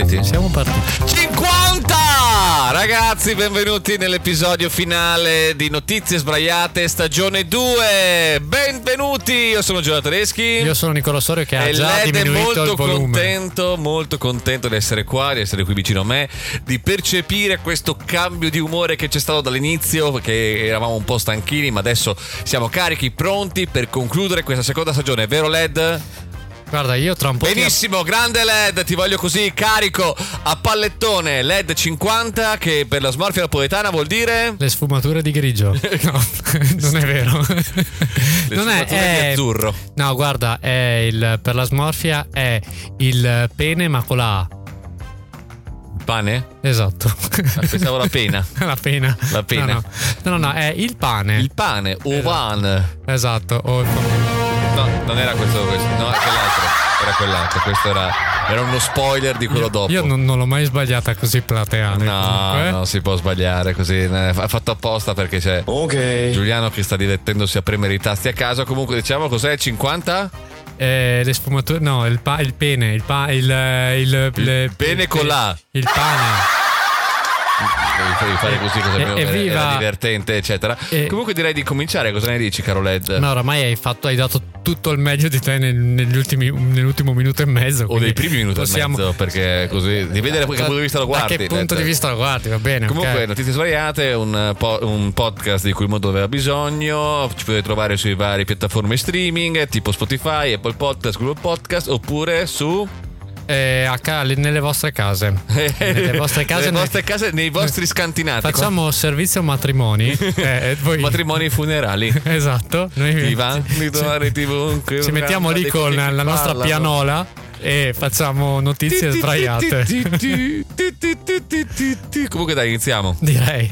partiti? Siamo partiti. 50! Ragazzi, benvenuti nell'episodio finale di Notizie Sbraiate, stagione 2. Benvenuti, io sono Giorgio Tedeschi. Io sono Nicola Sorio che ha e già Led è diminuito molto il volume. contento, molto contento di essere qua, di essere qui vicino a me, di percepire questo cambio di umore che c'è stato dall'inizio, perché eravamo un po' stanchini, ma adesso siamo carichi, pronti per concludere questa seconda stagione, vero Led? Guarda, io tra un po' ti- Benissimo, grande LED, ti voglio così carico a pallettone LED 50 che per la smorfia napoletana vuol dire le sfumature di grigio. No, non è vero. le non è, sfumature di è- azzurro. No, guarda, è il, per la smorfia è il pene ma con la A. Pane? Esatto. Ah, Pensavo la pena. la pena. La pena. No, no, no, no, è il pane. Il pane, ovan. Esatto. o il- No, non era questo, questo. no, quell'altro. Era quell'altro. Questo era, era uno spoiler di quello dopo. Io non, non l'ho mai sbagliata così plateale. No, comunque. non si può sbagliare così. eh, Ha fatto apposta perché c'è Ok. Giuliano che sta divertendosi a premere i tasti a caso. Comunque, diciamo cos'è? 50? Eh, le sfumature, no, il, pa- il pene, il, pa- il, il, Il pene con la. Il pane. Devi fare così, cosa E- evviva. divertente, eccetera. E- Comunque direi di cominciare. Cosa ne dici, caro Led? No, oramai hai fatto, hai dato tutto il meglio di te nel- negli ultimi, nell'ultimo minuto e mezzo. O dei primi minuti possiamo- e mezzo, perché così di vedere da che punto di vista lo guardi. Da che punto Led. di vista lo guardi, va bene. Comunque, ok. Notizie Svariate, un, po- un podcast di cui il mondo aveva bisogno. Ci potete trovare sui vari piattaforme streaming, tipo Spotify, Apple Podcast, Google Podcast, oppure su. Eh, a ca- nelle vostre case. Nelle vostre case. Nelle vostre case, nei vostri scantinati. Facciamo servizio matrimoni. eh, voi- matrimoni funerali. Esatto. Noi mi trovare TV. ci mettiamo lì con la nostra pianola e facciamo notizie sbraiate. Comunque dai, iniziamo. Direi.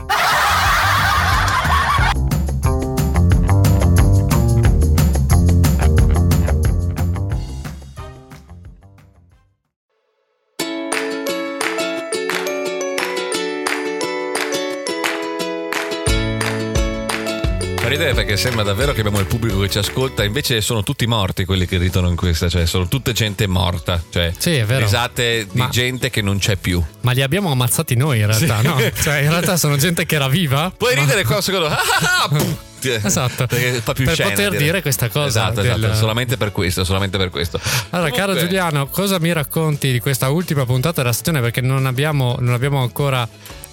Perché sembra davvero che abbiamo il pubblico che ci ascolta, invece sono tutti morti quelli che ridono in questa, cioè sono tutte gente morta, cioè Sì, è vero. risate di Ma- gente che non c'è più. Ma li abbiamo ammazzati noi in realtà, no? Cioè, in realtà sono gente che era viva. Puoi ma- ridere qua un secondo. Ah, ah. Esatto. Per scena, poter direi. dire questa cosa Esatto, del- esatto, solamente per questo, solamente per questo. Allora, caro Comunque, Giuliano, cosa mi racconti di questa ultima puntata della stagione? Perché non abbiamo, non abbiamo ancora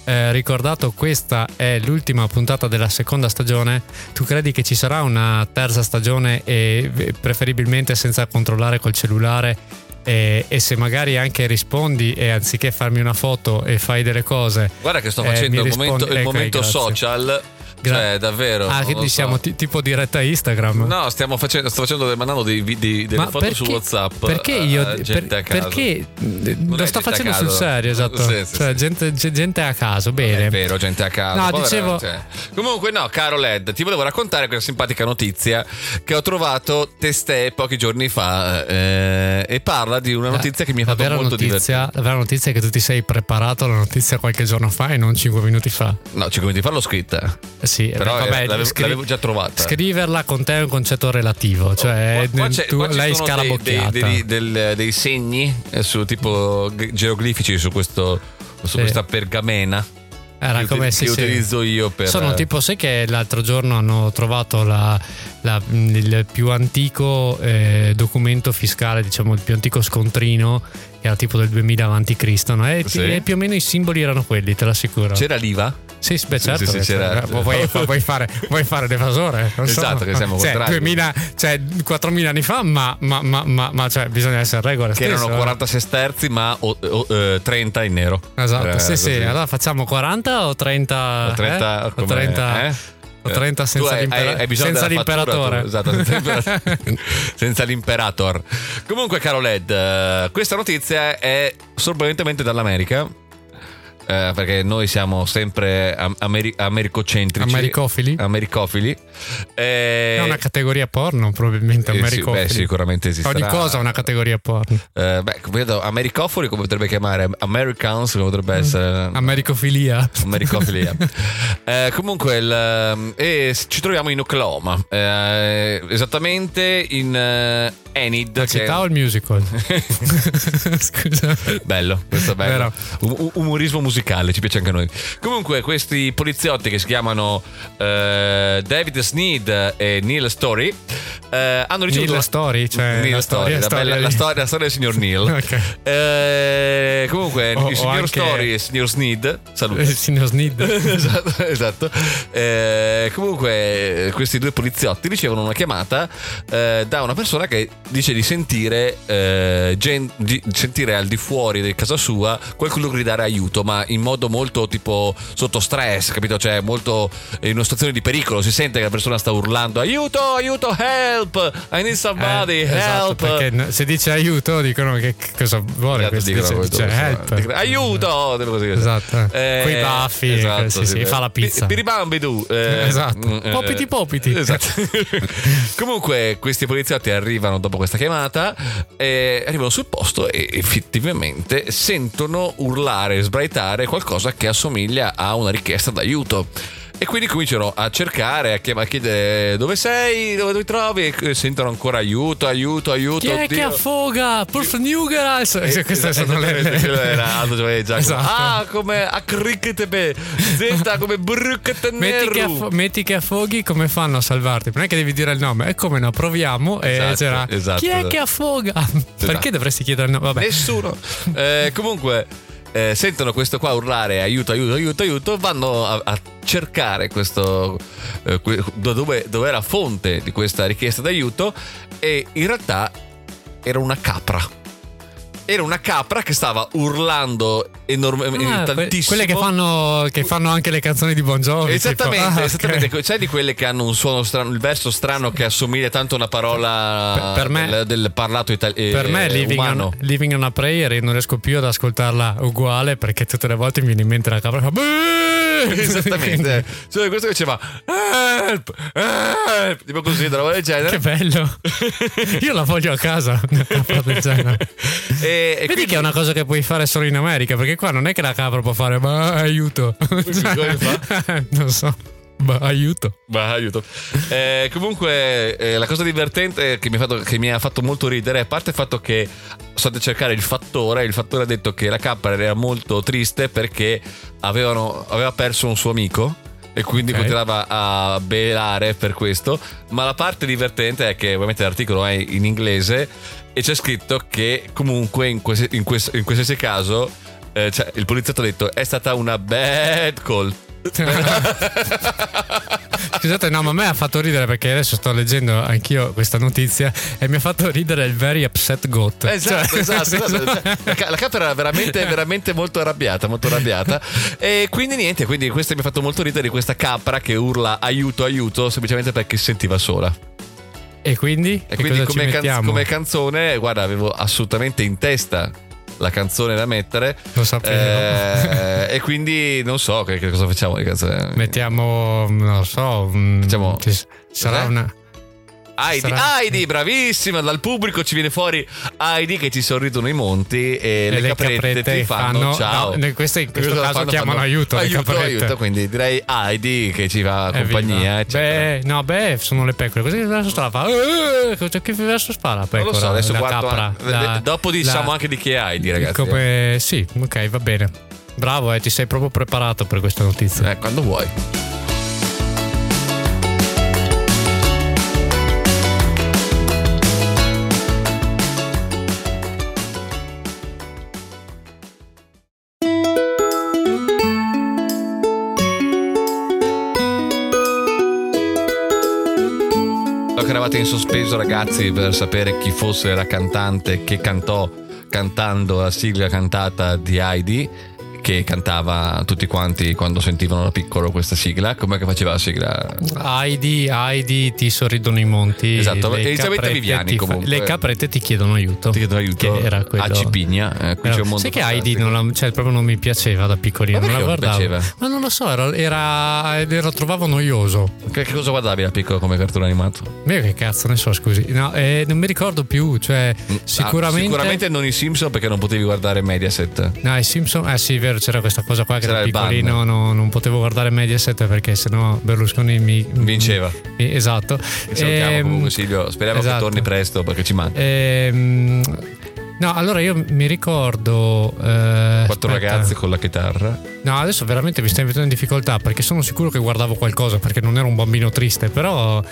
eh, ricordato, questa è l'ultima puntata della seconda stagione. Tu credi che ci sarà una terza stagione e eh, preferibilmente senza controllare col cellulare? E, e se magari anche rispondi e anziché farmi una foto e fai delle cose. Guarda che sto eh, facendo mi il momento, rispondi- il ok, momento social. Gra- cioè, davvero. Ah, quindi so. siamo ti- tipo diretta Instagram. No, stiamo facendo, sto facendo mandando dei, di- delle Ma foto perché, su WhatsApp. Perché a- io. per-. Perché Non lo sto facendo sul serio, esatto. Sì, sì, cioè, sì. Gente, ge- gente a caso, bene. È vero, gente a caso. No, Povera dicevo- gente. Comunque, no, caro Led, ti volevo raccontare questa simpatica notizia che ho trovato testè pochi giorni fa. eh, e parla di una notizia che mi ha fatto molto notizia, divertire. La vera notizia è che tu ti sei preparato alla notizia qualche giorno fa e non 5 minuti fa. No, 5 minuti fa l'ho scritta. Eh Sì, Però eh, vabbè, eh, l'avevo, scri- l'avevo già trovata. Scriverla con te è un concetto relativo, cioè Qua- qua tu qua dei- scarabocchiata. Dei, dei- del- dei segni eh, su tipo ge- geroglifici su, questo, su Sì. questa pergamena Era che, come se che utilizzo io per Sono tipo, sai che l'altro giorno hanno trovato la- la- il più antico eh, documento fiscale, diciamo il più antico scontrino, che era tipo del 2000 avanti Cristo, no? E, Sì. e più o meno i simboli erano quelli, te l'assicuro. c'era l'IVA Sì, sì, beh, Sì, certo. sì, sì, beh, c'era- certo. Vuoi, vuoi fare, vuoi fare l'evasore? Non so. Esatto, che siamo cioè, contrari. 2000, cioè 4000 anni fa, ma, ma, ma, ma, ma, cioè, bisogna essere regole. che erano stesso, eh. 46 sterzi ma o- o- eh, 30 in nero Esatto, Era sì, sì. così. Allora facciamo 40 o 30? O 30 eh? come- 30, eh? o 30 Tu senza, hai- l'impera- hai- senza l'imperatore. tu, esatto, senza, l'impera- senza l'imperator. Comunque, caro Led, eh, questa notizia è sorprendentemente dall'America. Eh, perché noi siamo sempre am- ameri- americocentrici. Americofili? Americofili. Eh, È una categoria porno, probabilmente. eh, sì, Americofili. beh, sicuramente esisterà. Ogni cosa è una categoria porno. Eh, beh, vedo americofili come potrebbe chiamare, Americans come potrebbe essere. Americofilia. Americofilia. Eh, comunque, il, ehm, ci troviamo in Oklahoma, eh, esattamente in eh, Enid. La che- città o il musical? Scusa. Bello, questo è bello. Vero. U- u- umorismo musicale, ci piace anche a noi. Comunque, questi poliziotti che si chiamano eh, David Sneed e Neil Story eh, hanno ricevuto. Neil Story, cioè Neil la Story, storia- la, storia bella- la storia, la storia del signor Neil. Ok. Eh, comunque, O- il signor Story e il signor Sneed. Salute. Il signor Sneed. esatto, esatto. Eh, comunque, questi due poliziotti ricevono una chiamata eh, da una persona che dice di sentire, eh, gen- di sentire al di fuori di casa sua qualcuno gridare aiuto, ma in modo molto tipo sotto stress, capito? Cioè, molto in una situazione di pericolo. Si sente che la persona sta urlando: aiuto, aiuto, help! I need somebody, Eh, esatto, help! perché n- se dice aiuto dicono che cosa vuole Esatto, questo dicono dice, dice help dicono, aiuto così. Esatto. Coi baffi, sì, sì, fa la pizza. piribambi tu eh, Esatto. mm, eh, Popiti, popiti. esatto. comunque questi poliziotti arrivano dopo questa chiamata eh, arrivano sul posto e effettivamente sentono urlare e sbraitare qualcosa che assomiglia a una richiesta d'aiuto e quindi cominciano a cercare, a chiam- a chiedere dove sei, dove ti trovi, e sentono ancora aiuto, aiuto, aiuto. Chi è che oddio. affoga? Por Fnugeras! Eh, Queste esatto, sono le, le- era Aldo Giovanni Giacomo. Esatto. Ah, come a cricketebe, Z come brucchete Metti che, metti che affoghi, come fanno a salvarti? Non è che devi dire il nome, è come no, proviamo e Esatto, c'era esatto, chi è esatto. che affoga? Perché dovresti chiedere il nome? Vabbè. Nessuno. Eh, comunque, eh, sentono questo qua urlare aiuto, aiuto, aiuto, aiuto, vanno a, a cercare questo, eh, dove, dove era fonte di questa richiesta d'aiuto e in realtà era una capra. Era una capra che stava urlando enormemente, Ah, que- tantissimo. quelle che fanno, che fanno anche le canzoni di Jovi. Esattamente, tipo. Ah, esattamente. C'è di quelle che hanno un suono strano, il verso strano che assomiglia tanto a una parola Per- per me- del, del parlato italiano. Per me Living on, Living on a Prayer io non riesco più ad ascoltarla uguale perché tutte le volte mi viene in mente la capra! Esattamente. Cioè, questo che diceva help, help, tipo così, una roba del genere. Che bello. Io la voglio a casa, una capra del genere. E, e Vedi quindi- che è una cosa che puoi fare solo in America, perché qua non è che la capra può fare ma aiuto. fa? non so. Ma aiuto. Ma aiuto. Eh, comunque, eh, la cosa divertente che mi, ha fatto, che mi ha fatto molto ridere, a parte il fatto che stato a cercare il fattore, il fattore ha detto che la capra era molto triste perché avevano- aveva perso un suo amico. E quindi Ok. continuava a belare per questo. Ma la parte divertente è che ovviamente l'articolo è in inglese e c'è scritto che comunque in, qualsi- in quest- in qualsiasi caso eh, cioè, il poliziotto ha detto è stata una bad call. Scusate, no, ma a me ha fatto ridere perché adesso sto leggendo anch'io questa notizia e mi ha fatto ridere il very upset goat. Esatto, Cioè, esatto, esatto. La, ca- la capra era veramente, veramente molto arrabbiata, molto arrabbiata. E quindi niente, quindi questo mi ha fatto molto ridere di questa capra che urla aiuto, aiuto, semplicemente perché si sentiva sola. E quindi? E quindi come, can- come canzone, guarda, avevo assolutamente in testa la canzone da mettere. Lo sapevo. Eh, e quindi non so che, che cosa facciamo di canzone. Mettiamo, non lo so, Facciamo- ci sarà Cos'è? una... Heidi, sarà- Heidi, bravissima! Dal pubblico ci viene fuori Heidi che ci sorridono i monti e, E le, caprette, ti fanno, ciao. no, in questo, in questo caso fanno? chiamano Fanno aiuto, le Aiuto, caprette. aiuto. Quindi direi Heidi che ci fa Evviva. compagnia. Beh, no, beh, sono le pecore. Così che verso sta fa? Eh, cioè, che verso sta la pecora? Non lo so, adesso guardo. capra, eh, la- dopo diciamo la- anche di chi è Heidi, ragazzi. Come, sì, ok, va bene. Bravo, eh, ti sei proprio preparato per questa notizia. Eh, quando vuoi. Eravate in sospeso, ragazzi, per sapere chi fosse la cantante che cantò cantando la sigla cantata di Heidi. Che cantava tutti quanti quando sentivano da piccolo questa sigla. Com'è che faceva la sigla? Heidi, Heidi, ti sorridono i monti. Esatto, le Elisabetta Viviani fa- comunque. le caprette ti chiedono aiuto. Ti chiedo aiuto Che era quello- a Cipigna. Eh, qui c'è un mondo Sai che Heidi non la- cioè, proprio non mi piaceva da piccolino, Ma non la guardavo. piaceva? Ma non lo so, era, era, lo trovavo noioso. Che, che cosa guardavi da piccolo come cartone animato? Ma io che cazzo ne so, scusi. No, eh, non mi ricordo più, cioè Ah, sicuramente... sicuramente non i Simpson perché non potevi guardare Mediaset. No, i Simpson, eh sì, è vero, c'era questa cosa qua che C'era da piccolino no- non potevo guardare Mediaset perché sennò Berlusconi mi... Vinceva. mi- esatto. Che salutiamo Ehm, comunque Silvio. Speriamo esatto. che torni presto perché ci manca. Ehm, no, allora io mi ricordo. eh, Quattro aspetta. ragazzi con la chitarra. No, adesso veramente mi stai mettendo in difficoltà perché sono sicuro che guardavo qualcosa perché non ero un bambino triste, però.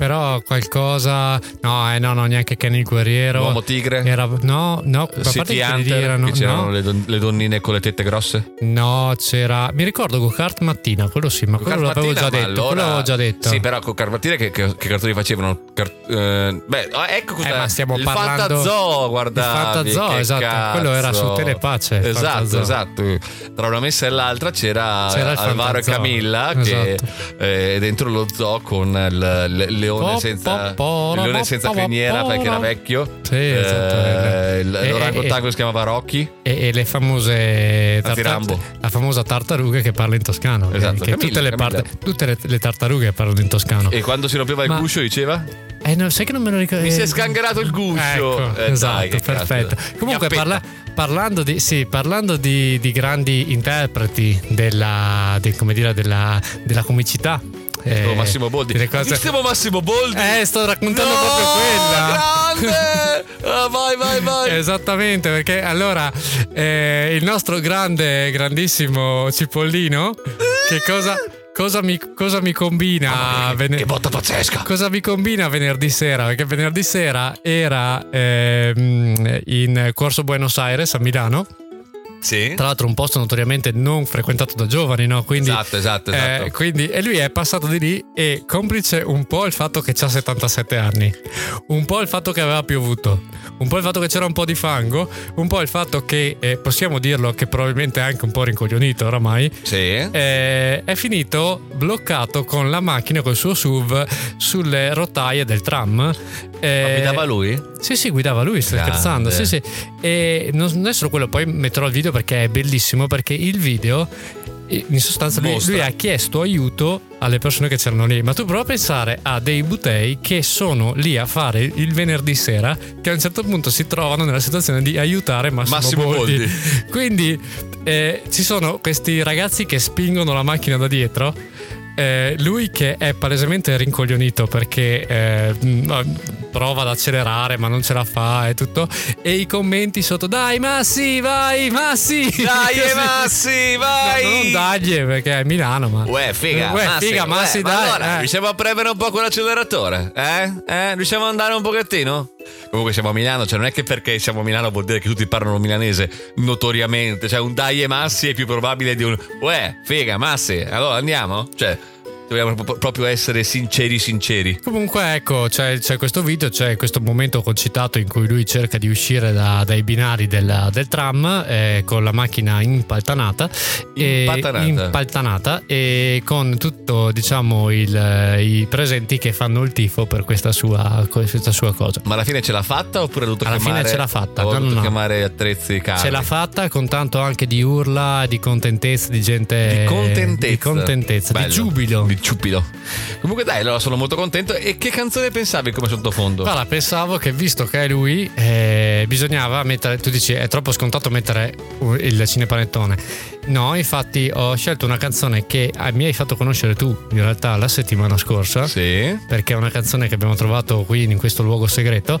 Però qualcosa. No, eh, no, no, neanche Kenny il guerriero. L'uomo tigre. Era, no, no, a parte che erano- che c'erano no, le, don- le donnine con le tette grosse. no, c'era. Mi ricordo Go Kart Mattina, quello sì, ma quello l'avevo già allora- Quello l'avevo già detto. Sì, però con Carmattina che, che, che cartoni facevano? Car- eh, beh, oh, ecco cosa Eh, ma stiamo il parlando- Fantazoo, guardavi. Il Fantazoo, che esatto, cazzo. quello era su Telepace, Esatto, esatto. Tra una messa e l'altra c'era, C'era Alvaro e. Camilla che Esatto. eh, dentro lo zoo con il, il leone senza, il leone senza criniera perché era vecchio. Sì, esatto, Eh, il- E- L'orangotango si chiamava Rocky. E, e le famose Rambo. la famosa tartaruga che parla in toscano. che- Esatto, che Camilla, tutte, le, parte- tutte le, le tartarughe parlano in toscano. E quando si rompeva il Ma- guscio diceva? Eh, no, sai che non me lo ricordo. Mi si eh, è sgangherato il guscio. Ecco, Eh, dai, esatto, che cazzo. perfetto. Comunque, Chiappetta. parla- parlando, di, sì, parlando di, di grandi interpreti della, di- dire, della, della comicità. Eh, Oh, Massimo Boldi. delle cose- Vistiamo Massimo Boldi. Eh, sto raccontando No, proprio quella. Grande! Ah, vai, vai, vai. Esattamente, perché allora eh, il nostro grande, grandissimo Cipollino, che cosa, cosa, mi, cosa mi combina? vene- Che botta pazzesca. Cosa mi combina venerdì sera? Perché venerdì sera era ehm, in Corso Buenos Aires a Milano. Sì. Tra l'altro, un posto notoriamente non frequentato da giovani, no? Quindi, Esatto, esatto, esatto. eh, quindi- e lui è passato di lì e complice un po' il fatto che ha 77 anni, un po' il fatto che aveva piovuto, un po' il fatto che c'era un po' di fango, un po' il fatto che, eh, possiamo dirlo, che probabilmente è anche un po' rincoglionito oramai, Sì. eh, è finito bloccato con la macchina, col suo SUV, sulle rotaie del tram. Eh, Ma guidava lui? Sì, sì, guidava lui, sto Grande. scherzando. Sì, sì. E non non è solo quello, poi metterò il video perché è bellissimo. Perché il video, in sostanza, lui, lui ha chiesto aiuto alle persone che c'erano lì. Ma tu prova a pensare a dei butei che sono lì a fare il venerdì sera, che a un certo punto si trovano nella situazione di aiutare Massimo, Massimo Boldi. Boldi. Quindi eh, ci sono questi ragazzi che spingono la macchina da dietro. Eh, lui che è palesemente rincoglionito perché eh, mh, prova ad accelerare ma non ce la fa e tutto e i commenti sotto dai Massi vai Massi Dai. Massi, No, vai! non dagli perché è Milano ma Uè, figa, Uè, Massi, figa, uè, Massi, ma dai, allora, eh. riusciamo a premere un po' con l'acceleratore? Eh? Eh? Riusciamo ad andare un pochettino? Comunque siamo a Milano, cioè non è che perché siamo a Milano vuol dire che tutti parlano milanese notoriamente, cioè un dai e Massi è più probabile di un uè, figa, Massi, allora andiamo? Cioè, dobbiamo pro- proprio essere sinceri sinceri. Comunque, ecco, c'è, c'è questo video, c'è questo momento concitato in cui lui cerca di uscire da- dai binari del, del tram eh, con la macchina impaltanata. e- Impaltanata. impaltanata e con tutto, diciamo, il- i presenti che fanno il tifo per questa sua, questa sua cosa. Ma alla fine ce l'ha fatta oppure ha dovuto Alla chiamare fine ce l'ha fatta, no, no, no. chiamare attrezzi cari? Ce l'ha fatta con tanto anche di urla, di contentezza, di gente. Di contentezza. Di, contentezza, di giubilo. Di ciupido. Comunque dai, allora sono molto contento. E che canzone pensavi come sottofondo? Guarda, pensavo che visto che è lui, eh, bisognava mettere. Tu dici è troppo scontato mettere il cinepanettone. No, infatti ho scelto una canzone che ah, mi hai fatto conoscere tu in realtà la settimana scorsa. Sì. Perché è una canzone che abbiamo trovato qui in questo luogo segreto.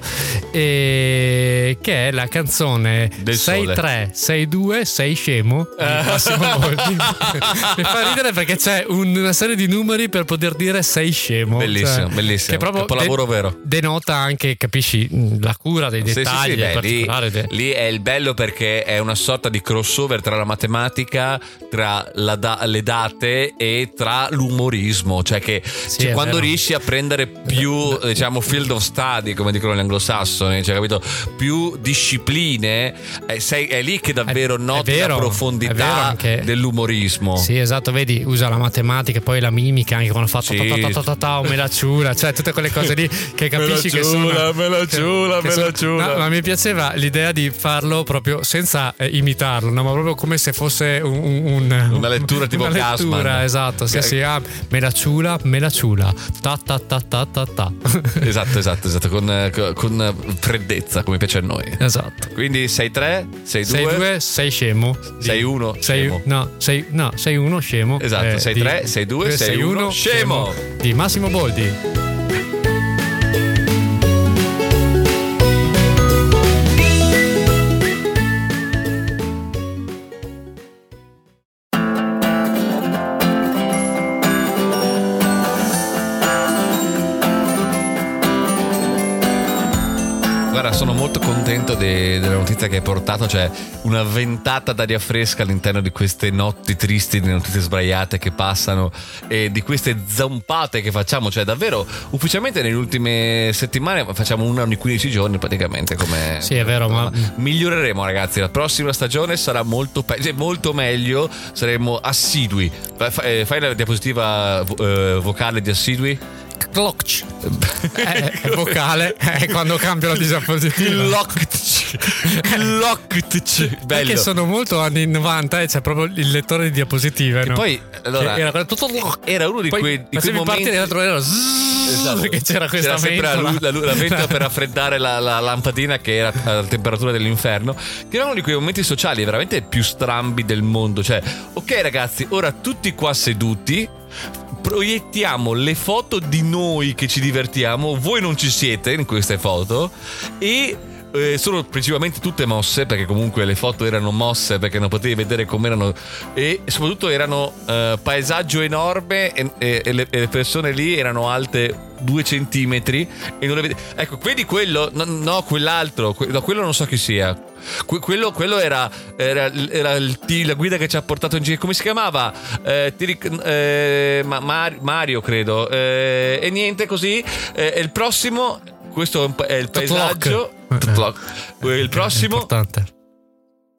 E che è la canzone Del sole. 6362 Sei scemo di Massimo Boldi. Mi fa ridere perché c'è un- una serie di numeri per poter dire sei scemo. Bellissimo, Cioè, bellissimo. Che proprio Capolavoro de- vero. denota anche, capisci, la cura dei Sì, sì, dettagli sì, beh, lì, de- lì è il bello perché è una sorta di crossover tra la matematica mimica tra la da- le date e tra l'umorismo, cioè che Sì, cioè, quando vero. riesci a prendere più, diciamo, field of study, come dicono gli anglosassoni, cioè, capito? Più discipline, eh, sei- è lì che davvero È- è noti vero, la è vero profondità anche- dell'umorismo. Sì, esatto, vedi, usa la matematica e poi la mimica anche quando fa Sì. o me la ciula, cioè tutte quelle cose lì che capisci che sono ciula, me la che- ciula, che me sono- la ciula. No, ma mi piaceva l'idea di farlo proprio senza eh, imitarlo, no, ma proprio come se fosse un, un- un- Una lettura tipo una lettura, Gassman. esatto, sì, Ok. sì, ah, me la ciula, me la ciula, ta ta ta ta ta ta. Esatto, esatto, esatto, con, co- con freddezza, come piace a noi. esatto. Quindi 6-3, 6-2, Sei due, sei scemo. Sei uno, sei, scemo. No, sei, no, sei uno scemo. Esatto, sei di- tre, sei due, sei uno, scemo. Di Massimo Boldi. Molto contento de- della notizia che hai portato, cioè una ventata d'aria fresca all'interno di queste notti tristi, di notizie sbraiate che passano e di queste zampate che facciamo, cioè davvero ufficialmente nelle ultime settimane facciamo una ogni 15 giorni praticamente come... Sì, è vero, ma Miglioreremo ragazzi, la prossima stagione sarà molto, pe- cioè, molto meglio, saremo assidui. Eh, Fai la diapositiva eh, vocale di assidui? Cloc. è, è vocale è quando cambio la disapositiva. Glockc. Glockc. Bello. Perché sono molto anni 90 e c'è proprio il lettore di diapositive. no? poi, allora, era tutto era uno di Poi quei, di quei momenti partire l'altro era zzzz, Esatto. perché c'era questa sempre la, ventola. la lu- la ventola per raffreddare la, la lampadina che era a temperatura dell'inferno che era uno di quei momenti sociali veramente più strambi del mondo cioè ok ragazzi ora tutti qua seduti proiettiamo le foto di noi che ci divertiamo. Voi non ci siete in queste foto. E eh, sono principalmente tutte mosse perché comunque le foto erano mosse perché non potevi vedere com'erano. E soprattutto erano eh, paesaggio enorme e, e- e le, e le persone lì erano alte due centimetri e non le vedi ecco vedi quello? No, no, quell'altro que- no, quello non so chi sia Que- quello, quello era, era, era il la guida che ci ha portato in giro. Come si chiamava? Eh, ric- eh, Ma- Mar- Mario credo. Eh, e niente così. Eh, e il prossimo questo è è il paesaggio. Eh, Totlock. il prossimo Importante.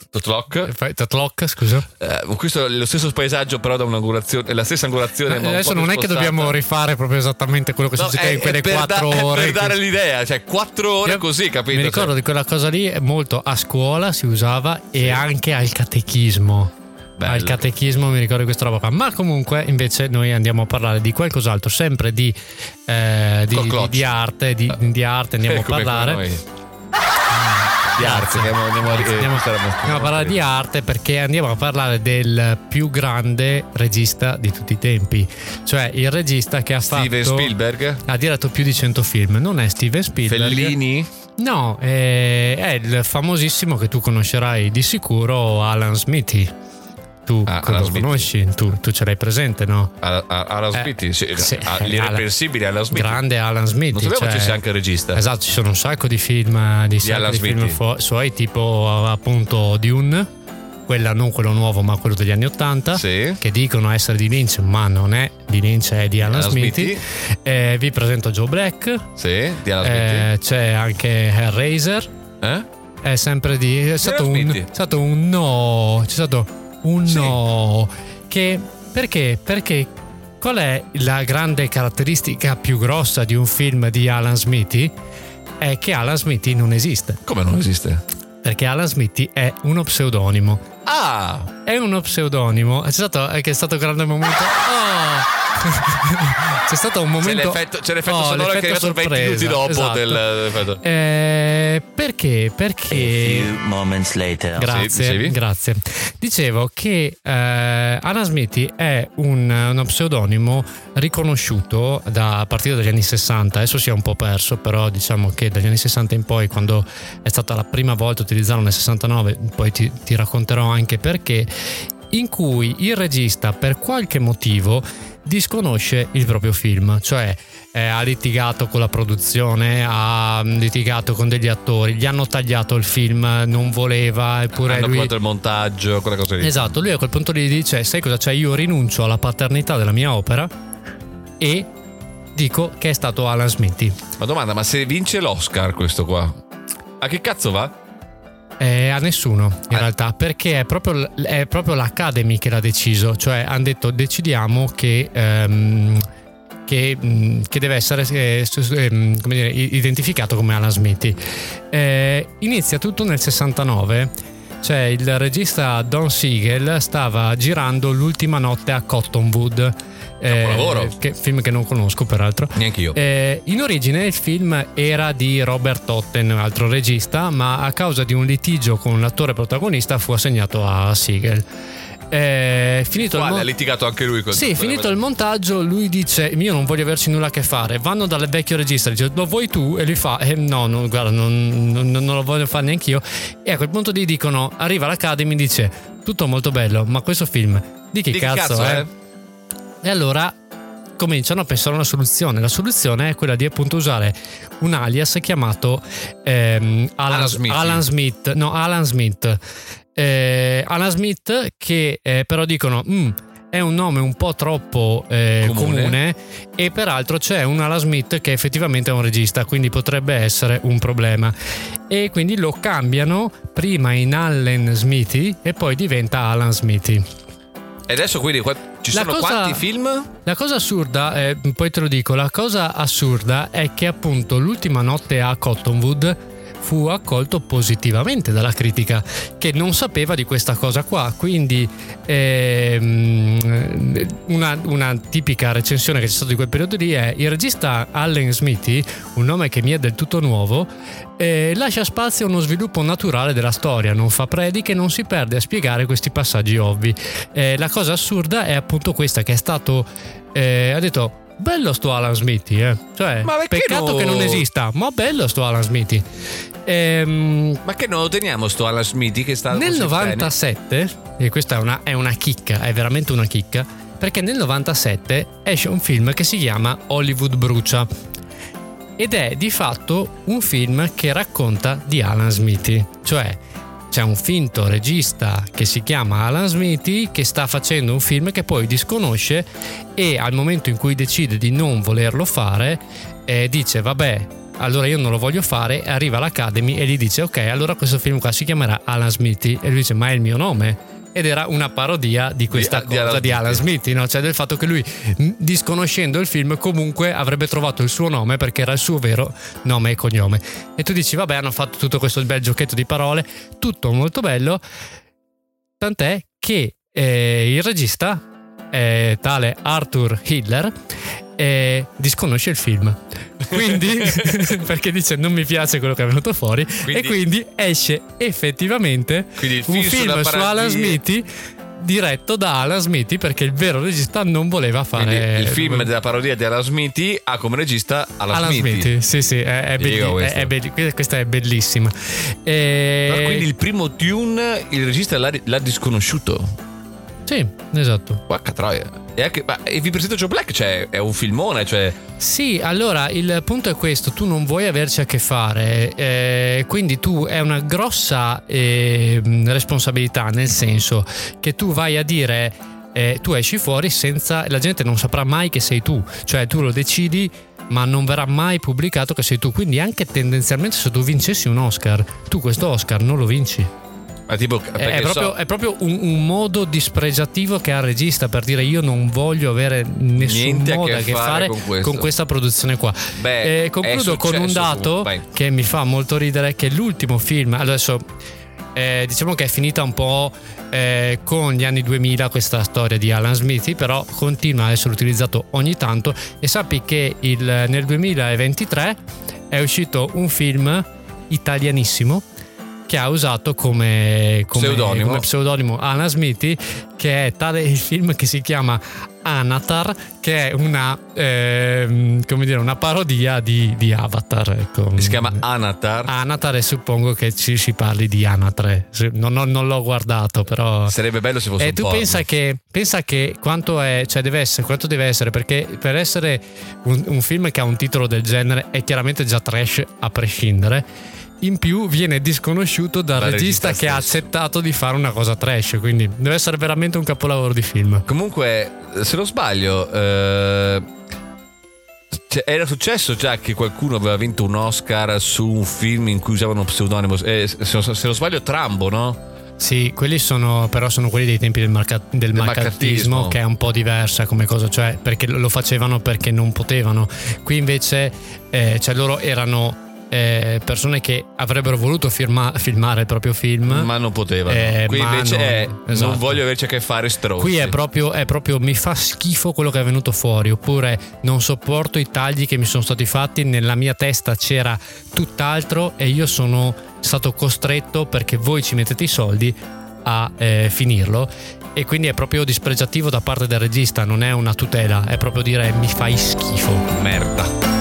Totlock Fai Tatlock, scusa. eh, questo è lo stesso paesaggio però da un'angolazione la stessa angolazione Eh, Adesso non è che dobbiamo rifare proprio esattamente quello che No, succede è- in quelle quattro da- ore. per dare l'idea cioè quattro ore Io così capito Mi ricordo Cioè, di quella cosa lì molto a scuola si usava e anche al catechismo. Bello. Al catechismo mi ricordo questa roba qua. Ma comunque invece noi andiamo a parlare di qualcos'altro, sempre di, eh, di, di- di arte, di, di arte andiamo eh, a parlare. Di arte andiamo, andiamo a, Andiamo, molto- andiamo a parlare di arte perché andiamo a parlare del più grande regista di tutti i tempi, cioè il regista che ha Steven fatto Spielberg ha diretto più di 100 film. Non è Steven Spielberg. Fellini No, è, è il famosissimo che tu conoscerai di sicuro, Alan Smithy. Tu Ah, lo conosci, tu, tu ce l'hai presente, no? Alan Eh, Smith sì, sì, eh, l'irreprensibile Alan Smith Grande Alan Smithy. non sapevo cioè- ci sia anche il regista Esatto, ci sono un sacco di film di, sacco Alan di film Smithy. fu- suoi, tipo appunto Dune, quella non quello nuovo, ma quello degli anni Ottanta. sì Che dicono essere di Lynch, ma non è di Lynch, è di Alan, Alan Smithy. Eh, vi presento Joe Black. sì di Alan Smith eh, c'è anche Hellraiser. eh? È sempre di. È stato, un, è stato un no. C'è stato un Sì. no. Che. Perché? Perché. Qual è la grande caratteristica più grossa di un film di Alan Smithy? È che Alan Smithy non esiste. come non esiste Perché Alan Smithy è uno pseudonimo. ah È uno pseudonimo. C'è stato, è che è stato un grande momento. Oh! C'è stato un c'è momento. l'effetto, c'è l'effetto Oh, sonoro che è l'effetto arrivato 20 minuti sorpresa, dopo esatto. del. Eh, perché? A Perché. few moments later. Grazie, dicevi? grazie. Dicevo che eh, Anna Smithy è un, uno pseudonimo riconosciuto da, a partire dagli anni 60, adesso si è un po' perso, però diciamo che dagli anni 60 in poi, quando è stata la prima volta utilizzarlo nel 69, poi ti, ti racconterò anche perché, in cui il regista per qualche motivo disconosce il proprio film, cioè eh, ha litigato con la produzione, ha litigato con degli attori, gli hanno tagliato il film, non voleva, eppure Hanno lui... fatto il montaggio, quella cosa lì. Esatto, lui a quel punto lì dice, sai cosa c'è? Io rinuncio alla paternità della mia opera e dico che è stato Alan Smithy. Ma domanda, ma se vince l'Oscar questo qua, a che cazzo va? Eh, a nessuno in Eh. realtà, perché è proprio, è proprio l'Academy che l'ha deciso, cioè hanno detto decidiamo che, ehm, che, mh, che deve essere eh, ehm, come dire, identificato come Alan Smithy. Eh, inizia tutto nel 69, cioè il regista Don Siegel stava girando l'ultima notte a Cottonwood. Eh, Capolavoro. che, film che non conosco peraltro. Neanche io. Eh, in origine il film era di Robert Totten, un altro regista, ma a causa di un litigio con l'attore protagonista fu assegnato a Siegel. Eh, finito il Quale? mo- ha litigato anche lui con sì, finito il montaggio, lui dice: Io non voglio averci nulla a che fare. Vanno dal vecchio regista, dice: Lo vuoi tu? E lui fa: eh, No, no, guarda, non, non- non lo voglio fare neanche io. E a quel punto lì dicono: Arriva l'Academy dice: Tutto molto bello, ma questo film di che Di cazzo, cazzo è? è? E allora cominciano a pensare a una soluzione. La soluzione è quella di appunto usare un alias chiamato ehm, Alan, Alan Smith. Alan Smith. No, Alan Smith. Eh, Alan Smith che eh, però dicono... "Mm, è un nome un po' troppo eh, Comune. comune. e peraltro c'è un Alan Smith che effettivamente è un regista, quindi potrebbe essere un problema. E quindi lo cambiano prima in Allen Smithy e poi diventa Alan Smithy. E adesso quindi ci La sono cosa- quanti film? La cosa assurda, eh, poi te lo dico, la cosa assurda è che appunto l'ultima notte a Cottonwood fu accolto positivamente dalla critica che non sapeva di questa cosa qua. Quindi ehm, una, una tipica recensione che c'è stata di quel periodo lì è il regista Allen Smithy un nome che mi è del tutto nuovo eh, lascia spazio a uno sviluppo naturale della storia non fa prediche non si perde a spiegare questi passaggi ovvi. Eh, la cosa assurda è appunto questa che è stato eh, ha detto bello sto Alan Smithy eh. cioè peccato no? che non esista ma bello sto Alan Smithy Ehm, Ma che non lo teniamo sto Alan Smithy che sta nel così 97 e questa è una, è una chicca è veramente una chicca perché nel 97 esce un film che si chiama Hollywood brucia ed è di fatto un film che racconta di Alan Smithy cioè c'è un finto regista che si chiama Alan Smithy che sta facendo un film che poi disconosce e al momento in cui decide di non volerlo fare eh, dice vabbè allora io non lo voglio fare. Arriva all'Academy e gli dice ok allora questo film qua si chiamerà Alan Smithy. E lui dice ma è il mio nome ed era una parodia di questa Di- cosa di Alan. Smithy no? cioè del fatto che lui disconoscendo il film comunque avrebbe trovato il suo nome perché era il suo vero nome e cognome e tu dici vabbè hanno fatto tutto questo bel giochetto di parole tutto molto bello tant'è che eh, il regista eh, tale Arthur Hiller eh, disconosce il film quindi perché dice non mi piace quello che è venuto fuori e Quindi- quindi esce effettivamente Quindi il un film film su Alan Smithy diretto da Alan Smithy perché il vero regista non voleva Quindi fare il film della parodia di Alan Smithy ha come regista Alan, Alan Smithy. Smithy sì sì è, è belli- Figo questo. è- è belli- questa è bellissima e... Quindi il primo tune il regista l'ha, l'ha disconosciuto. Sì esatto Porca troia. E anche, ma e vi presento Joe Black, cioè è un filmone, cioè Sì, allora il punto è questo, tu non vuoi averci a che fare, eh, quindi tu è una grossa eh, responsabilità, nel senso che tu vai a dire, eh, tu esci fuori senza, la gente non saprà mai che sei tu, cioè tu lo decidi ma non verrà mai pubblicato che sei tu, quindi anche tendenzialmente se tu vincessi un Oscar, tu questo Oscar non lo vinci. Ma tipo È, è proprio, so- è proprio un, un modo dispregiativo che ha il regista per dire io non voglio avere nessun Niente modo che a che fare fare con questo. questa produzione qua. Beh, Eh, concludo è con un dato che mi fa molto ridere che l'ultimo film adesso eh, diciamo che è finita un po' eh, con gli anni 2000 questa storia di Alan Smithy però continua a essere utilizzato ogni tanto e sappi che il- nel 2023 è uscito un film italianissimo che ha usato come, come Pseudonimo. come pseudonimo Alan Smithy che è tale il film che si chiama Anatar, che è una, come dire, una parodia di, di Avatar. Ecco. Si chiama Anatar. Anatar e suppongo che ci si parli di Anatre. Non, non, non l'ho guardato, però... Sarebbe bello se fosse E un tu porno. pensa che, pensa che quanto, è, cioè deve essere, quanto deve essere, perché per essere un, un film che ha un titolo del genere è chiaramente già trash a prescindere. In più viene disconosciuto dal regista, regista che ha stesso. accettato di fare una cosa trash, quindi deve essere veramente un capolavoro di film. Comunque, se non sbaglio, eh, cioè, era successo già che qualcuno aveva vinto un Oscar su un film in cui usavano pseudonimo. Eh, se, non- se non sbaglio, Trambo, no? Sì, quelli sono però sono quelli dei tempi del, marca- del maccartismo. che è un po' diversa come cosa, cioè perché lo facevano perché non potevano. Qui invece eh, cioè loro erano eh, persone che avrebbero voluto firma- filmare il proprio film. Ma non potevano. Eh, Qui invece non- è esatto. non voglio averci a che fare stronzi. Qui è proprio, è proprio mi fa schifo quello che è venuto fuori, oppure non sopporto i tagli che mi sono stati fatti, nella mia testa c'era tutt'altro e io sono stato costretto perché voi ci mettete i soldi a eh, finirlo. E quindi è proprio dispregiativo da parte del regista, non è una tutela, è proprio dire mi fai schifo. merda.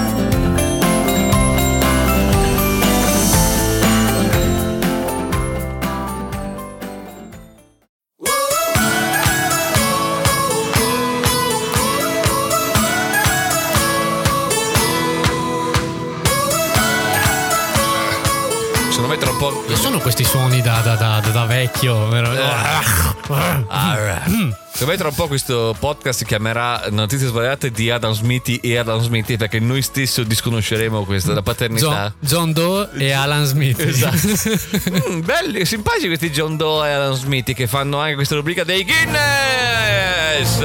Po'. Che sono questi suoni da, da- da- da vecchio? vero? Secondo me tra un po' questo podcast si chiamerà Notizie sbagliate di Adam Smithy e Adam Smithy perché noi stessi disconosceremo questa la paternità. John, John Doe e Alan Smith. Esatto. Mm, belli, simpatici questi John Doe e Alan Smithy che fanno anche questa rubrica dei Guinness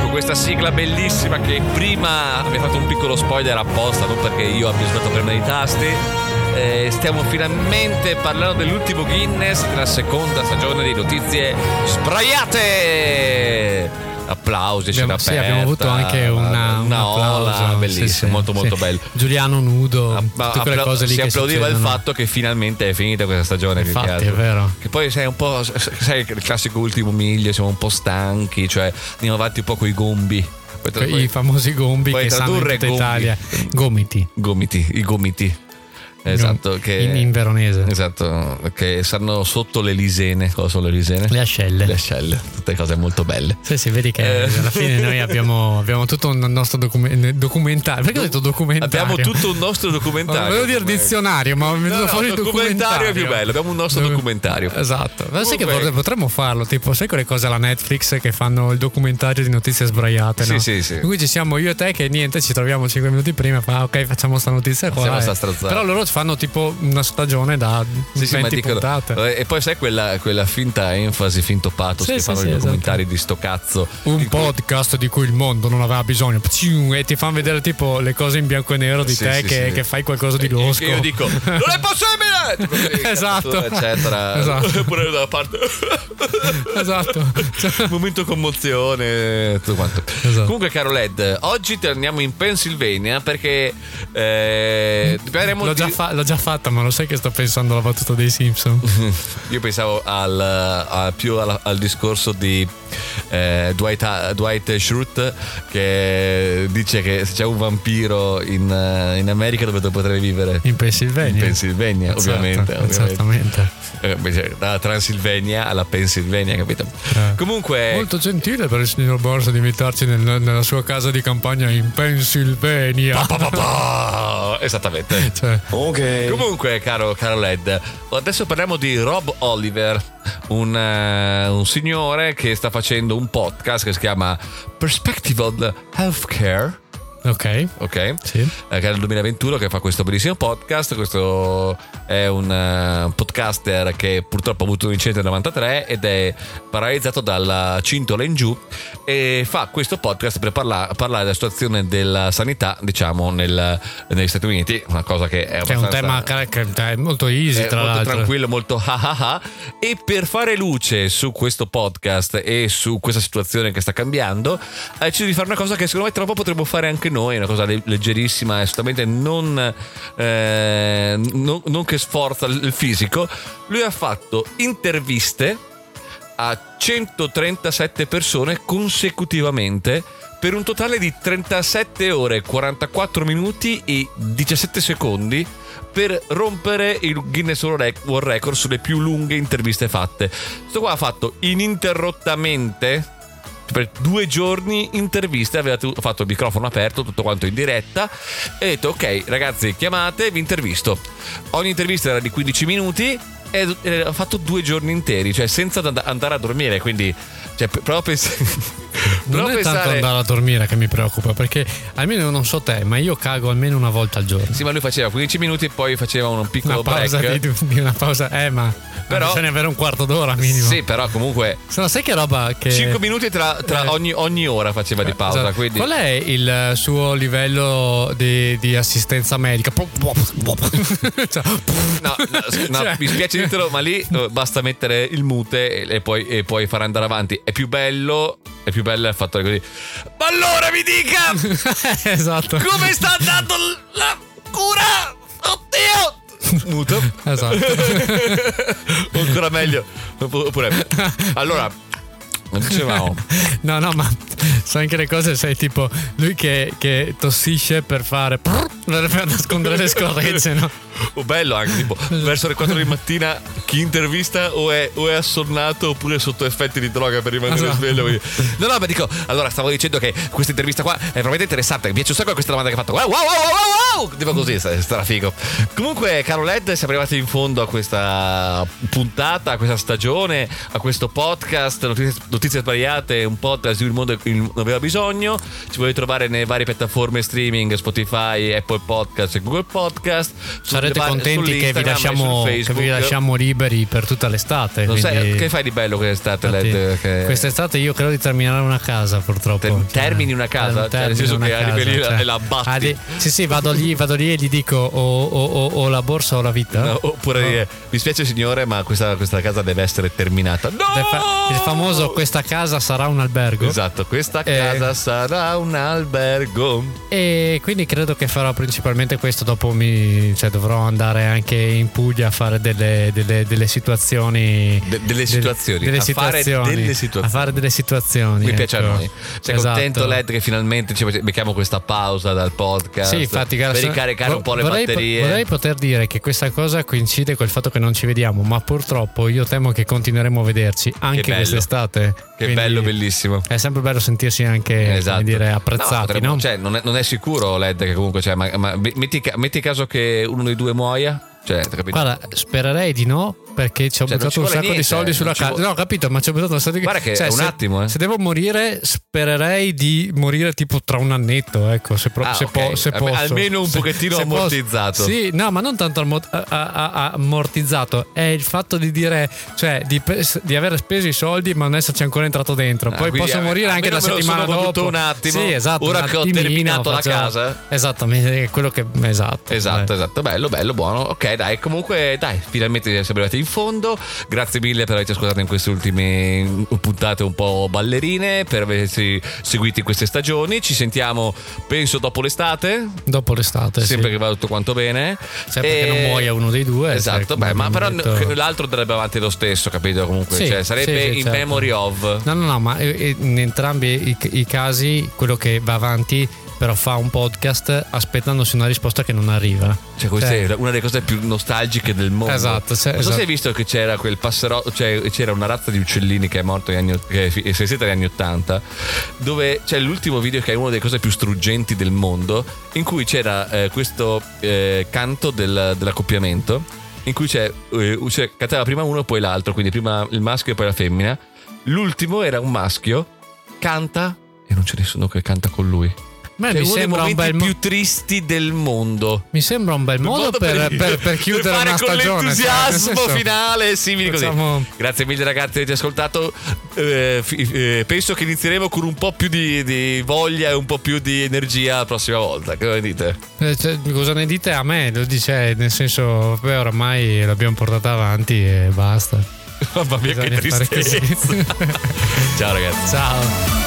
con questa sigla bellissima che prima abbiamo fatto un piccolo spoiler apposta non perché io abbia sbagliato a premere i tasti Eh, stiamo finalmente parlando dell'ultimo Guinness della seconda stagione di notizie sbraiate applausi Abbiamo, sì, abbiamo avuto anche una, un una ola bellissima Sì, sì, molto molto bello Giuliano nudo, ma tutte quelle cose lì si applaudiva il succedono. fatto che finalmente è finita questa stagione Infatti, è vero. che poi sei un po' sai il classico ultimo miglio siamo un po' stanchi cioè andiamo avanti un po' con i gombi Poi I famosi gombi che sanno in tutta gombi. Italia. Gomiti. gomiti i gomiti esatto che In, in veronese. esatto che stanno sotto le lisene cosa sono le lisene? Le ascelle. le ascelle tutte cose molto belle Sì, sì, vedi che Eh. alla fine noi abbiamo, abbiamo tutto un nostro docume- documentario. Perché ho detto documentario? Abbiamo tutto un nostro documentario. Volevo dire dizionario, ma venuto No, no, fuori il documentario è più bello, abbiamo un nostro Docu- documentario. Esatto. Ma sai che potremmo farlo, tipo, sai quelle cose alla Netflix che fanno il documentario di notizie sbraiate, Sì, no? sì, sì. In cui ci siamo io e te che niente, ci troviamo 5 minuti prima fa "Ah, ok, facciamo sta notizia qua. Facciamo eh." sta stronzata. Però loro fanno tipo una stagione da Sì, sì, ma 20 dicono- puntate. eh, E poi sai quella, quella finta enfasi, finto pathos Sì, che sì, fanno sì, i esatto. documentari di sto cazzo. Un in cui- podcast di cui il mondo non aveva bisogno e ti fanno vedere tipo le cose in bianco e nero di Sì, te sì, che, sì. che fai qualcosa di losco. e Io dico, non è possibile! Tipo Esatto. Eccetera. Esatto. Pure da parte. esatto. Momento commozione, tutto quanto. Esatto. Comunque, caro Led, oggi torniamo in Pennsylvania perché eh, l'ho, già di- fa- l'ho già fatta, ma lo sai che sto pensando alla battuta dei Simpson. Io pensavo al, a- più al, al discorso di eh, Dwight, Dwight Schrute che dice che se c'è un vampiro in, eh, in America dove potrebbe vivere? In Pennsylvania. In Pennsylvania, Esatto, ovviamente. ovviamente. Esattamente. Eh, beh, cioè, dalla Transilvania alla Pennsylvania, capito? Eh. Comunque, Molto gentile per il signor Borsa di invitarci nel- nella sua casa di campagna in Pennsylvania. Pa, pa, pa. esattamente. Cioè, Comunque, caro, caro Led, adesso parliamo di Rob Oliver, un, eh, un signore che sta facendo un podcast che si chiama Perspective Healthcare. Ok. Ok, Sì. Eh, che è nel 2021 che fa questo bellissimo podcast. Questo è un eh, podcaster che purtroppo ha avuto un incidente nel 93 ed è paralizzato dalla cintola in giù e fa questo podcast per parla- parlare della situazione della sanità, diciamo, nel- negli Stati Uniti, una cosa che è è un tema è molto easy, tra molto l'altro. tranquillo, molto ah ah ah. E per fare luce su questo podcast e su questa situazione che sta cambiando, ha deciso di fare una cosa che secondo me tra poco potremmo fare anche noi, una cosa le- leggerissima, assolutamente non, eh, non, non che sforza il fisico. Lui ha fatto interviste a 137 persone consecutivamente per un totale di 37 ore 44 minuti e 17 secondi per rompere il Guinness World Record sulle più lunghe interviste fatte. Questo qua ha fatto ininterrottamente per due giorni interviste, aveva fatto il microfono aperto, tutto quanto in diretta e ha detto ok ragazzi chiamate, vi intervisto. Ogni intervista era di 15 minuti e ha fatto due giorni interi, cioè senza andare a dormire, quindi cioè, proprio non è pensare... tanto andare a dormire che mi preoccupa, perché almeno non so te, ma io cago almeno una volta al giorno. Sì, ma lui faceva 15 minuti e poi faceva un piccolo una pausa break. Di, di una pausa, eh, ma però, bisogna avere un quarto d'ora minimo. Sì, però comunque. Se no, sai che roba che. 5 minuti tra, tra eh. ogni, ogni, ora faceva di pausa. Esatto. Quindi... Qual è il suo livello di, di assistenza medica? cioè, no, no, no cioè... mi spiace dirtelo, ma lì eh, basta mettere il mute e, poi, e poi fare andare avanti. È più bello è più bello il fatto così. Ma allora mi dica! esatto. Come sta andando la cura? Oddio! Muto. Esatto. ancora meglio. Oppure. Allora, dicevamo. no, no, ma sai anche le cose, sei tipo lui che, che tossisce per fare. per nascondere le scorregge, no? O bello anche, tipo, verso le 4 di mattina chi intervista o è, o è assonnato oppure sotto effetti di droga per rimanere esatto. sveglio. No, no, ma dico, allora stavo dicendo che questa intervista qua è veramente interessante. Mi piace un sacco questa domanda che ha fatto. Wow, wow, wow, wow, wow! Tipo così, sarà figo. Comunque, caro Led, siamo arrivati in fondo a questa puntata, a questa stagione, a questo podcast, notizie, notizie sbagliate, un podcast di cui il mondo non aveva bisogno. Ci potete trovare nelle varie piattaforme streaming, Spotify, Apple Podcast e Google Podcast. Sarete vari, contenti che vi, lasciamo, che vi, lasciamo, liberi per tutta l'estate. Quindi... Sai, che fai di bello quest'estate, Infatti, Led? Che... Quest'estate io credo di terminare una casa, purtroppo. Ter- cioè, termini una casa? Cioè, nel senso che arrivi lì cioè, e la batti. Ah, di, sì, sì, vado lì, vado lì e gli dico o, o, o, o la borsa o la vita. No, oppure no. mi spiace signore, ma questa, questa, casa deve essere terminata. No! Il famoso questa casa sarà un albergo. Esatto, questa eh, casa sarà un albergo. E quindi credo che farò principalmente questo. Dopo mi, cioè, dovrò andare anche in Puglia a fare delle, delle, delle situazioni. De, delle situazioni. Delle, situazioni, fare delle situazioni. A fare delle situazioni. Mi ecco. piace a ecco. noi. Sei esatto. contento, Led, che finalmente ci becchiamo questa pausa dal podcast? Sì, infatti, per ricaricare un po' le vorrei, batterie. Vorrei poter dire che questa cosa coincide col fatto che non ci vediamo, ma purtroppo io temo che continueremo a vederci anche quest'estate. Che bello, bellissimo. È sempre bello sentirsi anche esatto. dire, apprezzati. No, potremmo, no? Cioè, non, è, non, è, sicuro, Led, che comunque, cioè, ma, ma metti, metti caso che uno dei due muoia. Cioè, Guarda, spererei di no, perché ci ho cioè, buttato un sacco niente, di soldi sulla casa. Vuole... No, capito, ma ci ho buttato un sacco di Guarda che cioè, un se, attimo, eh. Se devo morire, spererei di morire tipo tra un annetto, ecco, se, pro- ah, se, okay. po- se posso. Almeno un se, pochettino ammortizzato. Posso. Sì, no, ma non tanto ammortizzato, è il fatto di dire, cioè, di, di aver speso i soldi ma non esserci ancora entrato dentro. Ah, Poi posso a, morire anche la settimana dopo. un attimo. Sì, esatto. Ora che ho terminato la casa. Esattamente, quello che esatto. Esatto, esatto, bello, bello, buono. Ok, dai, comunque dai, finalmente siamo arrivati in fondo. Grazie mille per averci ascoltato in queste ultime puntate un po' ballerine, per averci seguito in queste stagioni. Ci sentiamo, penso, dopo l'estate. Dopo l'estate. Sempre sì. che va tutto quanto bene. Sempre e... che non muoia uno dei due. Esatto, beh, ma però detto... l'altro andrebbe avanti lo stesso, capito? Comunque, sì, cioè, sarebbe sì, in certo. memory of. No, no, no, ma eh, in entrambi i, i casi quello che va avanti però fa un podcast aspettandosi una risposta che non arriva. Cioè, questa cioè, è una delle cose più nostalgiche del mondo. Esatto. Cioè, non so esatto. se hai visto che c'era quel passerò, cioè c'era una razza di uccellini che è morto negli anni, che è siete negli anni 80, dove c'è l'ultimo video che è una delle cose più struggenti del mondo, in cui c'era eh, questo eh, canto del, dell'accoppiamento, in cui c'è, eh, cioè, cantava prima uno poi l'altro, quindi prima il maschio e poi la femmina. L'ultimo era un maschio, canta e non c'è nessuno che canta con lui. Beh, cioè, mi sembra un bel mo- più tristi del mondo. Mi sembra un bel modo, modo per, per, per, per, chiudere per una con stagione. l'entusiasmo cioè, finale, simili facciamo... così. Grazie mille ragazzi avete ascoltato. Eh, eh, penso che inizieremo con un po' più di, di, voglia e un po' più di energia la prossima volta. Cosa ne dite? Eh, cioè, cosa ne dite a me? Lo dice, nel senso, beh, oramai l'abbiamo portata avanti e basta. Mamma mia, Bisogna che tristezza. Ciao ragazzi. Ciao.